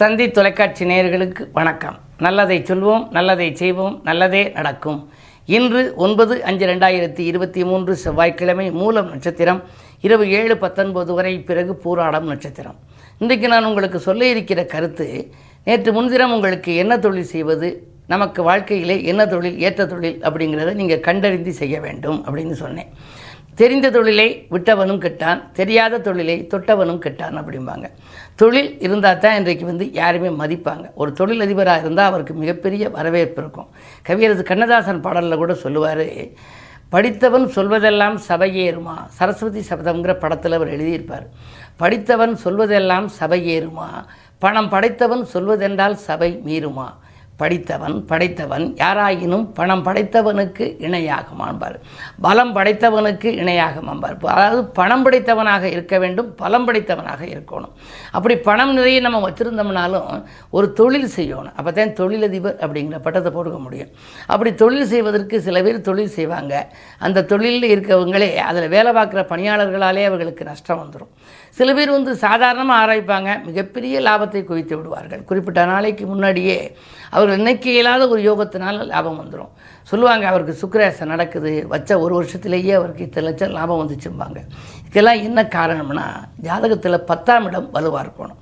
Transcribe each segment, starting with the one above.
தந்தி தொலைக்காட்சி நேயர்களுக்கு வணக்கம். நல்லதை சொல்வோம் நல்லதை செய்வோம் நல்லதே நடக்கும். இன்று ஒன்பது அஞ்சு ரெண்டாயிரத்தி இருபத்தி மூன்று செவ்வாய்க்கிழமை மூலம் நட்சத்திரம் இரவு ஏழு பத்தொன்பது வரை பிறகு பூராடம் நட்சத்திரம். இன்றைக்கு நான் உங்களுக்கு சொல்ல இருக்கிற கருத்து நேற்று முன்தினம் உங்களுக்கு என்ன தொழில் செய்வது நமக்கு வாழ்க்கையிலே என்ன தொழில் ஏற்ற தொழில் அப்படிங்கிறத நீங்கள் கண்டறிந்து செய்ய வேண்டும் அப்படின்னு சொன்னேன். தெரிந்த தொழிலை விட்டவனும் கெட்டான் தெரியாத தொழிலை தொட்டவனும் கெட்டான் அப்படிம்பாங்க. தொழில் இருந்தால் தான் இன்றைக்கு வந்து யாருமே மதிப்பாங்க. ஒரு தொழில் அதிபராக இருந்தால் அவருக்கு மிகப்பெரிய வரவேற்பு இருக்கும். கவியரசு கண்ணதாசன் பாடலில் கூட சொல்லுவார் படித்தவன் சொல்வதெல்லாம் சபையேறுமா? சரஸ்வதி சபதம்ங்கிற படத்தில் அவர் எழுதியிருப்பார். படித்தவன் சொல்வதெல்லாம் சபையேறுமா? பணம் படைத்தவன் சொல்வதென்றால் சபை மீறுமா? படித்தவன் படைத்தவன் யாராயினும் பணம் படைத்தவனுக்கு இணையாகுமான்பார் பலம் படைத்தவனுக்கு இணையாகுமான்பார் அதாவது பணம் படைத்தவனாக இருக்க வேண்டும் பலம் படைத்தவனாக இருக்கணும். அப்படி பணம் நிறைய நம்ம வச்சுருந்தோம்னாலும் ஒரு தொழில் செய்யணும். அப்போ தான் தொழிலதிபர் அப்படிங்கிற பட்டத்தை போடுக்க முடியும். அப்படி தொழில் செய்வதற்கு சில பேர் தொழில் செய்வாங்க. அந்த தொழிலில் இருக்கவங்களே அதில் வேலை பார்க்குற பணியாளர்களாலே அவர்களுக்கு நஷ்டம் வந்துடும் சில பேர் வந்து சாதாரணமாக ஆராய்ப்பாங்க மிகப்பெரிய லாபத்தை குவித்து விடுவார்கள். குறிப்பிட்ட நாளைக்கு முன்னாடியே அவர்கள் நினைக்க இயலாத ஒரு யோகத்தினால லாபம் வந்துடும் சொல்லுவாங்க அவருக்கு சுக்கரேசம் நடக்குது வச்ச ஒரு வருஷத்துலேயே அவருக்கு இத்தனை லட்சம் லாபம் வந்துச்சும்பாங்க. இதெல்லாம் என்ன காரணம்னா ஜாதகத்தில் பத்தாம் இடம் வலுவாக இருக்கணும்.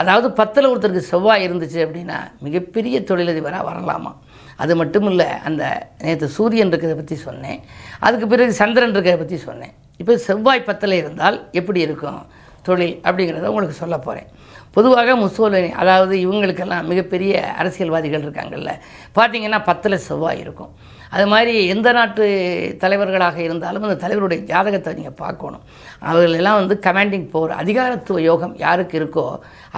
அதாவது பத்தில் ஒருத்தருக்கு செவ்வாய் இருந்துச்சு அப்படின்னா மிகப்பெரிய தொழிலதிபராக வரலாமா? அது மட்டும் இல்லை அந்த நேற்று சூரியன் இருக்கிறத பற்றி சொன்னேன். அதுக்கு பிறகு சந்திரன் இருக்கிறத பற்றி சொன்னேன். இப்போ செவ்வாய் பத்தில் இருந்தால் எப்படி இருக்கும்? தொழில் அப்படிங்கிறத உங்களுக்கு சொல்ல போகிறேன் பொதுவாக முசோலினி அதாவது இவங்களுக்கெல்லாம் மிகப்பெரிய அரசியல்வாதிகள் இருக்காங்கல்ல. பார்த்தீங்கன்னா பத்தில் செவ்வாய் இருக்கும். அது மாதிரி எந்த நாட்டு தலைவர்களாக இருந்தாலும் அந்த தலைவருடைய ஜாதகத்தை நீங்கள் பார்க்கணும். அவர்களெல்லாம் வந்து கமாண்டிங் போகிற அதிகாரத்துவ யோகம் யாருக்கு இருக்கோ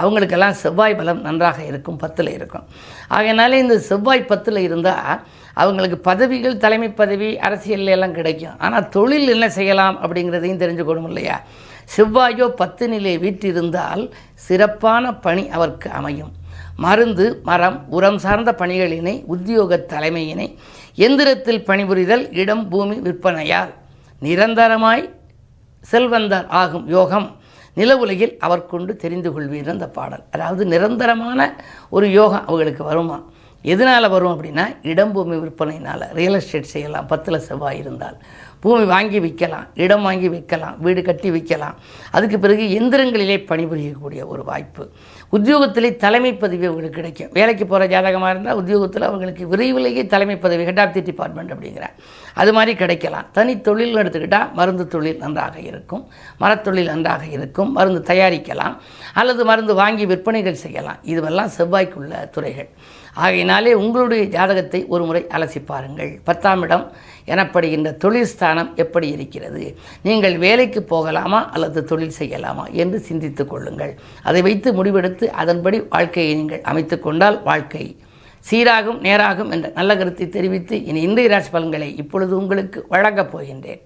அவங்களுக்கெல்லாம் செவ்வாய் பலம் நன்றாக இருக்கும் பத்தில் இருக்கும். ஆகையினாலே இந்த செவ்வாய் பத்தில் இருந்தால் அவங்களுக்கு பதவிகள் தலைமை பதவி அரசியல் எல்லாம் கிடைக்கும். ஆனால் தொழில் என்ன செய்யலாம் அப்படிங்கிறதையும் தெரிஞ்சுக்கணும் இல்லையா? செவ்வாயோ பத்து நிலை வீற்றிருந்தால் சிறப்பான பணி அவருக்கு அமையும். மருந்து மரம் உரம் சார்ந்த பணிகளினை உத்தியோக தலைமையினை எந்திரத்தில் பணிபுரிதல் இடம் பூமி விற்பனையால் நிரந்தரமாய் செல்வந்தர் ஆகும் யோகம் நில உலகில் அவர் கொண்டு தெரிந்து கொள்வீர் அந்த பாடல். அதாவது நிரந்தரமான ஒரு யோகம் அவர்களுக்கு வருமா? எதனால் வரும் அப்படின்னா இடம் பூமி விற்பனையினால் ரியல் எஸ்டேட் செய்யலாம் பத்தில் செவ்வாய் இருந்தால். பூமி வாங்கி விற்கலாம் இடம் வாங்கி விற்கலாம் வீடு கட்டி விற்கலாம். அதுக்கு பிறகு எந்திரங்களிலே பணிபுரியக்கூடிய ஒரு வாய்ப்பு. உத்தியோகத்திலே தலைமை பதவி அவங்களுக்கு கிடைக்கும். வேலைக்கு போகிற ஜாதகமாக இருந்தால் உத்தியோகத்தில் அவங்களுக்கு விரைவிலேயே தலைமை பதவி ஹெட் ஆஃப் தி டிபார்ட்மெண்ட் அப்படிங்கிற. அது மாதிரி கிடைக்கலாம். தனி தொழில் எடுத்துக்கிட்டால் மருந்து தொழில் நன்றாக இருக்கும். மரத்தொழில் நன்றாக இருக்கும். மருந்து தயாரிக்கலாம். அல்லது மருந்து வாங்கி விற்பனைகள் செய்யலாம். இதுவெல்லாம் செவ்வாய்க்குள்ள துறைகள். ஆகையினாலே உங்களுடைய ஜாதகத்தை ஒரு முறை அலசி பாருங்கள். பத்தாம் இடம் எனப்படுகின்ற தொழில் ஸ்தானம் எப்படி இருக்கிறது? நீங்கள் வேலைக்கு போகலாமா அல்லது தொழில் செய்யலாமா என்று சிந்தித்து கொள்ளுங்கள். அதை வைத்து முடிவெடுத்து அதன்படி வாழ்க்கையை நீங்கள் அமைத்து கொண்டால் வாழ்க்கை சீராகும் நேராகும் என்ற நல்ல கருத்தை தெரிவித்து இனி இன்றைய ராசி பலன்களை இப்பொழுது உங்களுக்கு வழங்கப் போகின்றேன்.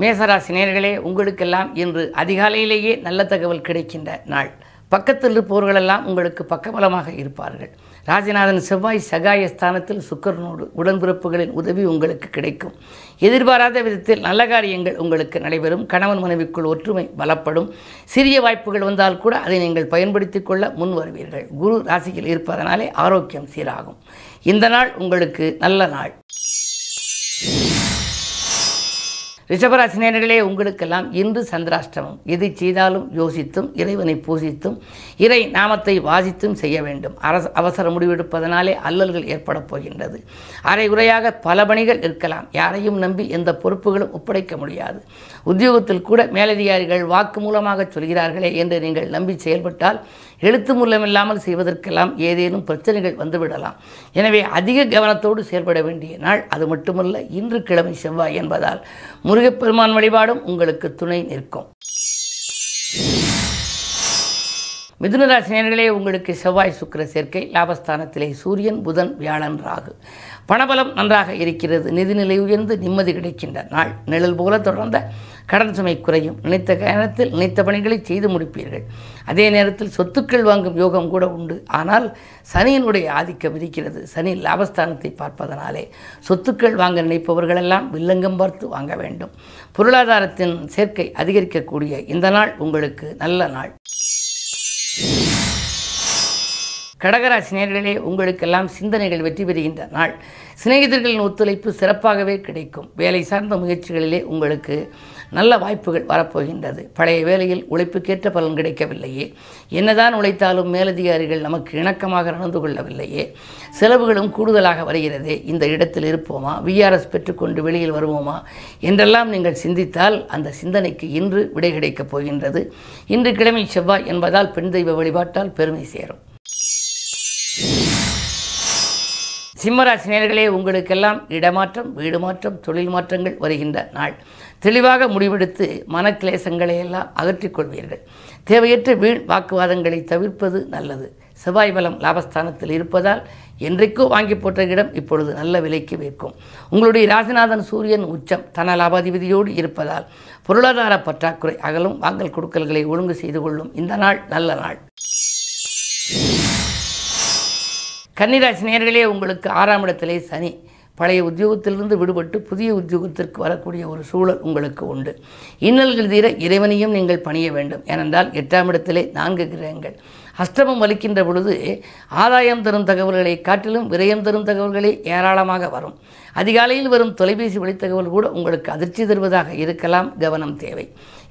மேசராசி நேர்களே உங்களுக்கெல்லாம் இன்று அதிகாலையிலேயே நல்ல தகவல் கிடைக்கின்ற நாள். பக்கத்தில் இருப்பவர்களெல்லாம் உங்களுக்கு பக்கபலமாக இருப்பார்கள். ராஜநாதன் செவ்வாய் சகாய ஸ்தானத்தில் சுக்கரனோடு உடன்பிறப்புகளின் உதவி உங்களுக்கு கிடைக்கும். எதிர்பாராத விதத்தில் நல்ல காரியங்கள் உங்களுக்கு நடைபெறும். கணவன் மனைவிக்குள் ஒற்றுமை பலப்படும். சிறிய வாய்ப்புகள் வந்தால் கூட அதை நீங்கள் பயன்படுத்திக் கொள்ள முன் வருவீர்கள். குரு ராசியில் இருப்பதனாலே ஆரோக்கியம் சீராகும். இந்த நாள் உங்களுக்கு நல்ல நாள். ரிஷபராசினியர்களே உங்களுக்கெல்லாம் இன்று சந்திராஷ்டமம். எதை செய்தாலும் யோசித்தும் இறைவனை பூசித்தும் இறை நாமத்தை வாசித்தும் செய்ய வேண்டும். அரச அவசர முடிவெடுப்பதனாலே அல்லல்கள் ஏற்படப் போகின்றது. அரை உரையாக பல பணிகள் இருக்கலாம். யாரையும் நம்பி எந்த பொறுப்புகளும் ஒப்படைக்க முடியாது. உத்தியோகத்தில் கூட மேலதிகாரிகள் வாக்கு மூலமாக சொல்கிறார்களே என்று நீங்கள் நம்பி செயல்பட்டால் எழுத்து மூலமில்லாமல் செய்வதற்கெல்லாம் ஏதேனும் பிரச்சனைகள் வந்துவிடலாம். எனவே அதிக கவனத்தோடு செயல்பட வேண்டிய நாள் அது மட்டுமல்ல இன்று கிழமை செவ்வாய் என்பதால். முருகப்பெருமான் வழிபாடும் உங்களுக்கு துணை நிற்கும். மிதுனராசினர்களே உங்களுக்கு செவ்வாய் சுக்கிர சேர்க்கை லாபஸ்தானத்திலே சூரியன் புதன் வியாழன் ராகு. பணபலம் நன்றாக இருக்கிறது. நிதிநிலை உயர்ந்து நிம்மதி கிடைக்கின்ற நாள். நிழல் போல தொடர்ந்த கடன் சுமை குறையும். நினைத்த நேரத்தில் நினைத்த பணிகளை செய்து முடிப்பீர்கள். அதே நேரத்தில் சொத்துக்கள் வாங்கும் யோகம் கூட உண்டு. ஆனால் சனியினுடைய ஆதிக்கம் இருக்கிறது. சனி லாபஸ்தானத்தை பார்ப்பதனாலே சொத்துக்கள் வாங்க நினைப்பவர்களெல்லாம் வில்லங்கம் பார்த்து வாங்க வேண்டும். பொருளாதாரத்தின் சேர்க்கை அதிகரிக்கக்கூடிய இந்த நாள் உங்களுக்கு நல்ல நாள். கடகராசி நேர்களே உங்களுக்கெல்லாம் சிந்தனைகள் வெற்றி பெறுகின்ற நாள். சிநேகிதர்களின் ஒத்துழைப்பு சிறப்பாகவே கிடைக்கும். வேலை சார்ந்த முயற்சிகளிலே உங்களுக்கு நல்ல வாய்ப்புகள் வரப்போகின்றது. பழைய வேலையில் உழைப்புக்கேற்ற பலன் கிடைக்கவில்லையே. என்னதான் உழைத்தாலும் மேலதிகாரிகள் நமக்கு இணக்கமாக நடந்து கொள்ளவில்லையே. செலவுகளும் கூடுதலாக வருகிறதே. இந்த இடத்தில் இருப்போமா? விஆர்எஸ் பெற்றுக்கொண்டு வெளியில் வருவோமா? என்றெல்லாம் நீங்கள் சிந்தித்தால் அந்த சிந்தனைக்கு இன்று விடை கிடைக்கப் போகின்றது. இன்று கிழமை செவ்வாய் என்பதால் பெண் தெய்வ வழிபாட்டால் பெருமை சேரும். சிம்மராசி நேர்களே உங்களுக்கெல்லாம் இடமாற்றம் வீடு மாற்றம் தொழில் மாற்றங்கள் வருகின்ற நாள். தெளிவாக முடிவெடுத்து மனக்கிளேசங்களை எல்லாம் அகற்றிக் கொள்வீர்கள் தேவையற்ற வீண் வாக்குவாதங்களை தவிர்ப்பது நல்லது. செவ்வாய் பலம் லாபஸ்தானத்தில் இருப்பதால் என்றைக்கோ வாங்கி போட்ட இடம் இப்பொழுது நல்ல விலைக்கு விற்கும். உங்களுடைய ராசிநாதன் சூரியன் உச்சம் தன லாபாதிபதியோடு இருப்பதால் பொருளாதார பற்றாக்குறை அகலும். வாங்கல் கொடுக்கல்களை ஒழுங்கு செய்து கொள்ளும் இந்த நாள் நல்ல நாள். கன்னிராசி நேர்களே உங்களுக்கு ஆறாம் இடத்திலே சனி. பழைய உத்தியோகத்திலிருந்து விடுபட்டு புதிய உத்தியோகத்திற்கு வரக்கூடிய ஒரு சூழல் உங்களுக்கு உண்டு. இன்னல்கள் தீர இறைவனையும் நீங்கள் பணிய வேண்டும். ஏனென்றால் எட்டாம் இடத்திலே நான்கு கிரகங்கள். அஷ்டமம் வலிக்கின்ற பொழுது ஆதாயம் தரும் தகவல்களை காட்டிலும் விரயம் தரும் தகவல்களே ஏராளமாக வரும். அதிகாலையில் வரும் தொலைபேசி வழித்தகவல் கூட உங்களுக்கு அதிர்ச்சி தருவதாக இருக்கலாம். கவனம் தேவை.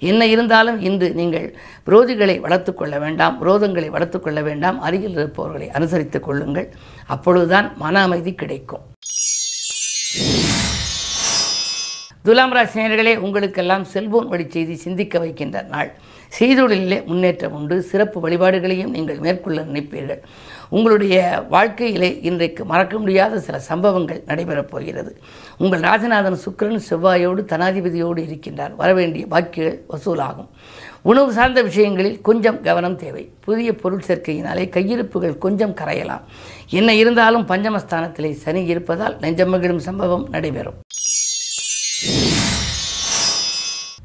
என்ன இருந்தாலும் இன்று நீங்கள் விரோதிகளை வளர்த்து கொள்ள வேண்டாம். விரோதங்களை வளர்த்து கொள்ள வேண்டாம். அருகில் இருப்பவர்களை அனுசரித்துக் கொள்ளுங்கள். அப்பொழுதுதான் மன அமைதி கிடைக்கும். துலாம் ராசி உங்களுக்கெல்லாம் செல்போன் வழி செய்தி சிந்திக்க வைக்கின்ற நாள். செய்தொழிலே முன்னேற்றம் உண்டு சிறப்பு வழிபாடுகளையும் நீங்கள் மேற்கொள்ள நினைப்பீர்கள். உங்களுடைய வாழ்க்கையிலே இன்றைக்கு மறக்க முடியாத சில சம்பவங்கள் நடைபெறப் போகிறது. உங்கள் ராஜநாதன் சுக்கிரன் செவ்வாயோடு தனாதிபதியோடு இருக்கின்றார். வரவேண்டிய பாக்கிகள் வசூலாகும். உணவு சார்ந்த விஷயங்களில் கொஞ்சம் கவனம் தேவை. புதிய பொருள் சேர்க்கையினாலே கையிருப்புகள் கொஞ்சம் கரையலாம். என்ன இருந்தாலும் பஞ்சமஸ்தானத்திலே சனி இருப்பதால் நெஞ்சமகிழும் சம்பவம் நடைபெறும்.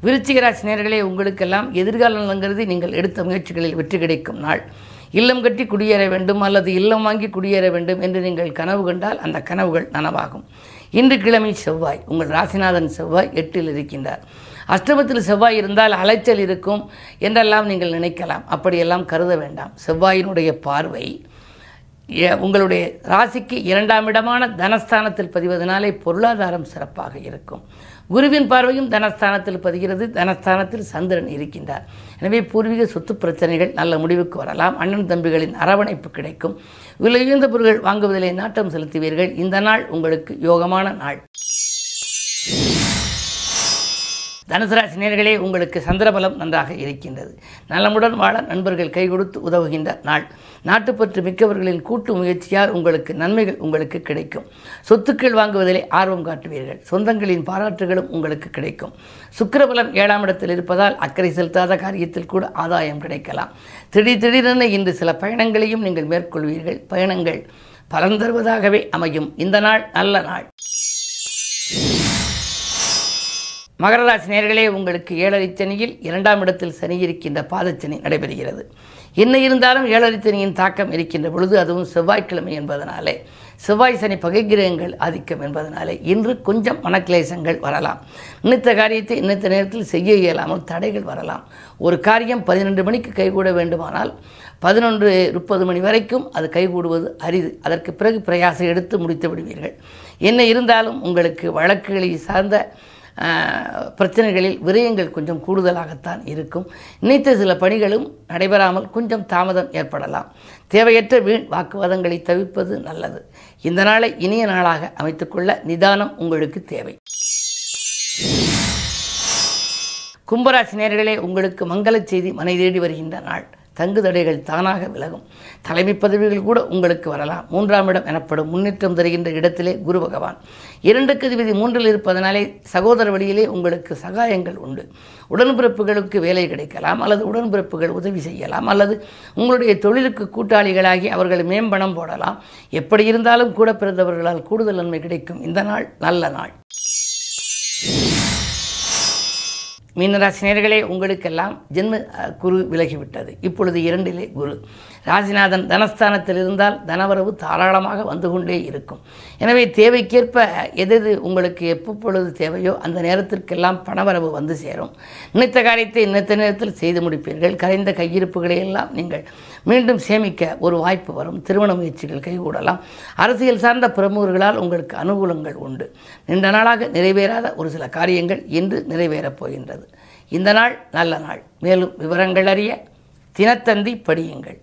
விருச்சிகராசி நேர்களே உங்களுக்கெல்லாம் எதிர்காலம் கருதி நீங்கள் எடுத்த முயற்சிகளில் வெற்றி கிடைக்கும் நாள். இல்லம் கட்டி குடியேற வேண்டும் அல்லது இல்லம் வாங்கி குடியேற வேண்டும் என்று நீங்கள் கனவு கண்டால் அந்த கனவுகள் நனவாகும். இன்று கிழமை செவ்வாய் உங்கள் ராசிநாதன் செவ்வாய் எட்டில் இருக்கின்றார். அஷ்டமத்தில் செவ்வாய் இருந்தால் அலைச்சல் இருக்கும் என்றெல்லாம் நீங்கள் நினைக்கலாம். அப்படியெல்லாம் கருத வேண்டாம். செவ்வாயினுடைய பார்வை உங்களுடைய ராசிக்கு இரண்டாம் இடமான தனஸ்தானத்தில் பதிவதனாலே பொருளாதாரம் சிறப்பாக இருக்கும். குருவின் பார்வையும் தனஸ்தானத்தில் பதிகிறது. தனஸ்தானத்தில் சந்திரன் இருக்கின்றார். எனவே பூர்வீக சொத்து பிரச்சனைகள் நல்ல முடிவுக்கு வரலாம். அண்ணன் தம்பிகளின் அரவணைப்பு கிடைக்கும். விலையுந்த உயர்ந்த பொருட்கள் வாங்குவதிலே நாட்டம் செலுத்துவீர்கள். இந்த நாள் உங்களுக்கு யோகமான நாள். தனுசு ராசி நேர்களே உங்களுக்கு சந்திரபலம் நன்றாக இருக்கின்றது. நலமுடன் வாழ நண்பர்கள் கை கொடுத்து உதவுகின்ற நாள். நாட்டுப்பற்று மிக்கவர்களின் கூட்டு முயற்சியால் உங்களுக்கு நன்மைகள் உங்களுக்கு கிடைக்கும். சொத்துக்கள் வாங்குவதிலே ஆர்வம் காட்டுவீர்கள். சொந்தங்களின் பாராட்டுகளும் உங்களுக்கு கிடைக்கும். சுக்கரபலம் ஏழாம் இடத்தில் இருப்பதால் அக்கறை செலுத்தாத காரியத்தில் கூட ஆதாயம் கிடைக்கலாம். திடீர் திடீரென இன்று சில பயணங்களையும் நீங்கள் மேற்கொள்வீர்கள். பயணங்கள் பலன் தருவதாகவே அமையும். இந்த நாள் நல்ல நாள். மகர ராசி நேர்களே உங்களுக்கு ஏழரை சனியில் இரண்டாம் இடத்தில் சனி இருக்கின்ற பாதச்சனி நடைபெறுகிறது. என்ன இருந்தாலும் ஏழரை சனியின் தாக்கம் இருக்கின்ற பொழுது அதுவும் செவ்வாய்க்கிழமை என்பதனாலே. செவ்வாய் சனி பகை கிரகங்கள் ஆதிக்கம் என்பதனாலே இன்று கொஞ்சம் மனக்லேசங்கள் வரலாம். நினைத்த காரியத்தை நினைத்த நேரத்தில் செய்ய இயலாமல் தடைகள் வரலாம். ஒரு காரியம் பதினெண்டு மணிக்கு கைகூட வேண்டுமானால் பதினொன்று முப்பது மணி வரைக்கும் அது கைகூடுவது அரிது. அதற்கு பிறகு பிரயாசம் எடுத்து முடித்து விடுவீர்கள். என்ன இருந்தாலும் உங்களுக்கு வழக்குகளை சார்ந்த பிரச்சனைகளில் விரயங்கள் கொஞ்சம் கூடுதலாகத்தான் இருக்கும். நினைத்த சில பணிகளும் நடைபெறாமல் கொஞ்சம் தாமதம் ஏற்படலாம். தேவையற்ற வீண் வாக்குவாதங்களை தவிர்ப்பது நல்லது. இந்த நாளை இனிய நாளாக அமைத்துக்கொள்ள நிதானம் உங்களுக்கு தேவை. கும்பராசி நேர்களே உங்களுக்கு மங்கள செய்தி மனை தேடி வருகின்ற நாள். தங்கு தடைகள் தானாக விலகும். தலைமை பதவிகள் கூட உங்களுக்கு வரலாம். மூன்றாம் இடம் எனப்படும் முன்னேற்றம் தருகின்ற இடத்திலே குரு பகவான். இரண்டுக்கு அதிபதி மூன்றில் இருப்பதனாலே சகோதர வழியிலே உங்களுக்கு சகாயங்கள் உண்டு. உடன்பிறப்புகளுக்கு வேலை கிடைக்கலாம் அல்லது உடன்பிறப்புகள் உதவி செய்யலாம் அல்லது உங்களுடைய தொழிலுக்கு கூட்டாளிகளாகி அவர்கள் மேம்பணம் போடலாம். எப்படி இருந்தாலும் கூட பிறந்தவர்களால் கூடுதல் நன்மை கிடைக்கும். இந்த நாள் நல்ல நாள். மீனராசினியர்களே உங்களுக்கெல்லாம் ஜென்ம குரு விலகிவிட்டது. இப்பொழுது இரண்டிலே குரு. ராசிநாதன் தனஸ்தானத்தில் இருந்தால் தனவரவு தாராளமாக வந்து கொண்டே இருக்கும். எனவே தேவைக்கேற்ப எது எது உங்களுக்கு எப்பொழுது தேவையோ அந்த நேரத்திற்கெல்லாம் பணவரவு வந்து சேரும். நினைத்த காரியத்தை நினைத்த நேரத்தில் செய்து முடிப்பீர்கள். கரைந்த கையிருப்புகளை எல்லாம் நீங்கள் மீண்டும் சேமிக்க ஒரு வாய்ப்பு வரும். திருமண முயற்சிகள் கைகூடலாம். அரசியல் சார்ந்த பிரமுகர்களால் உங்களுக்கு அனுகூலங்கள் உண்டு. நீண்ட நாளாக நிறைவேறாத ஒரு சில காரியங்கள் இன்று நிறைவேறப் போகின்றது. இந்த நாள் நல்ல நாள். மேலும் விவரங்கள் அறிய தினத்தந்தி படியுங்கள்.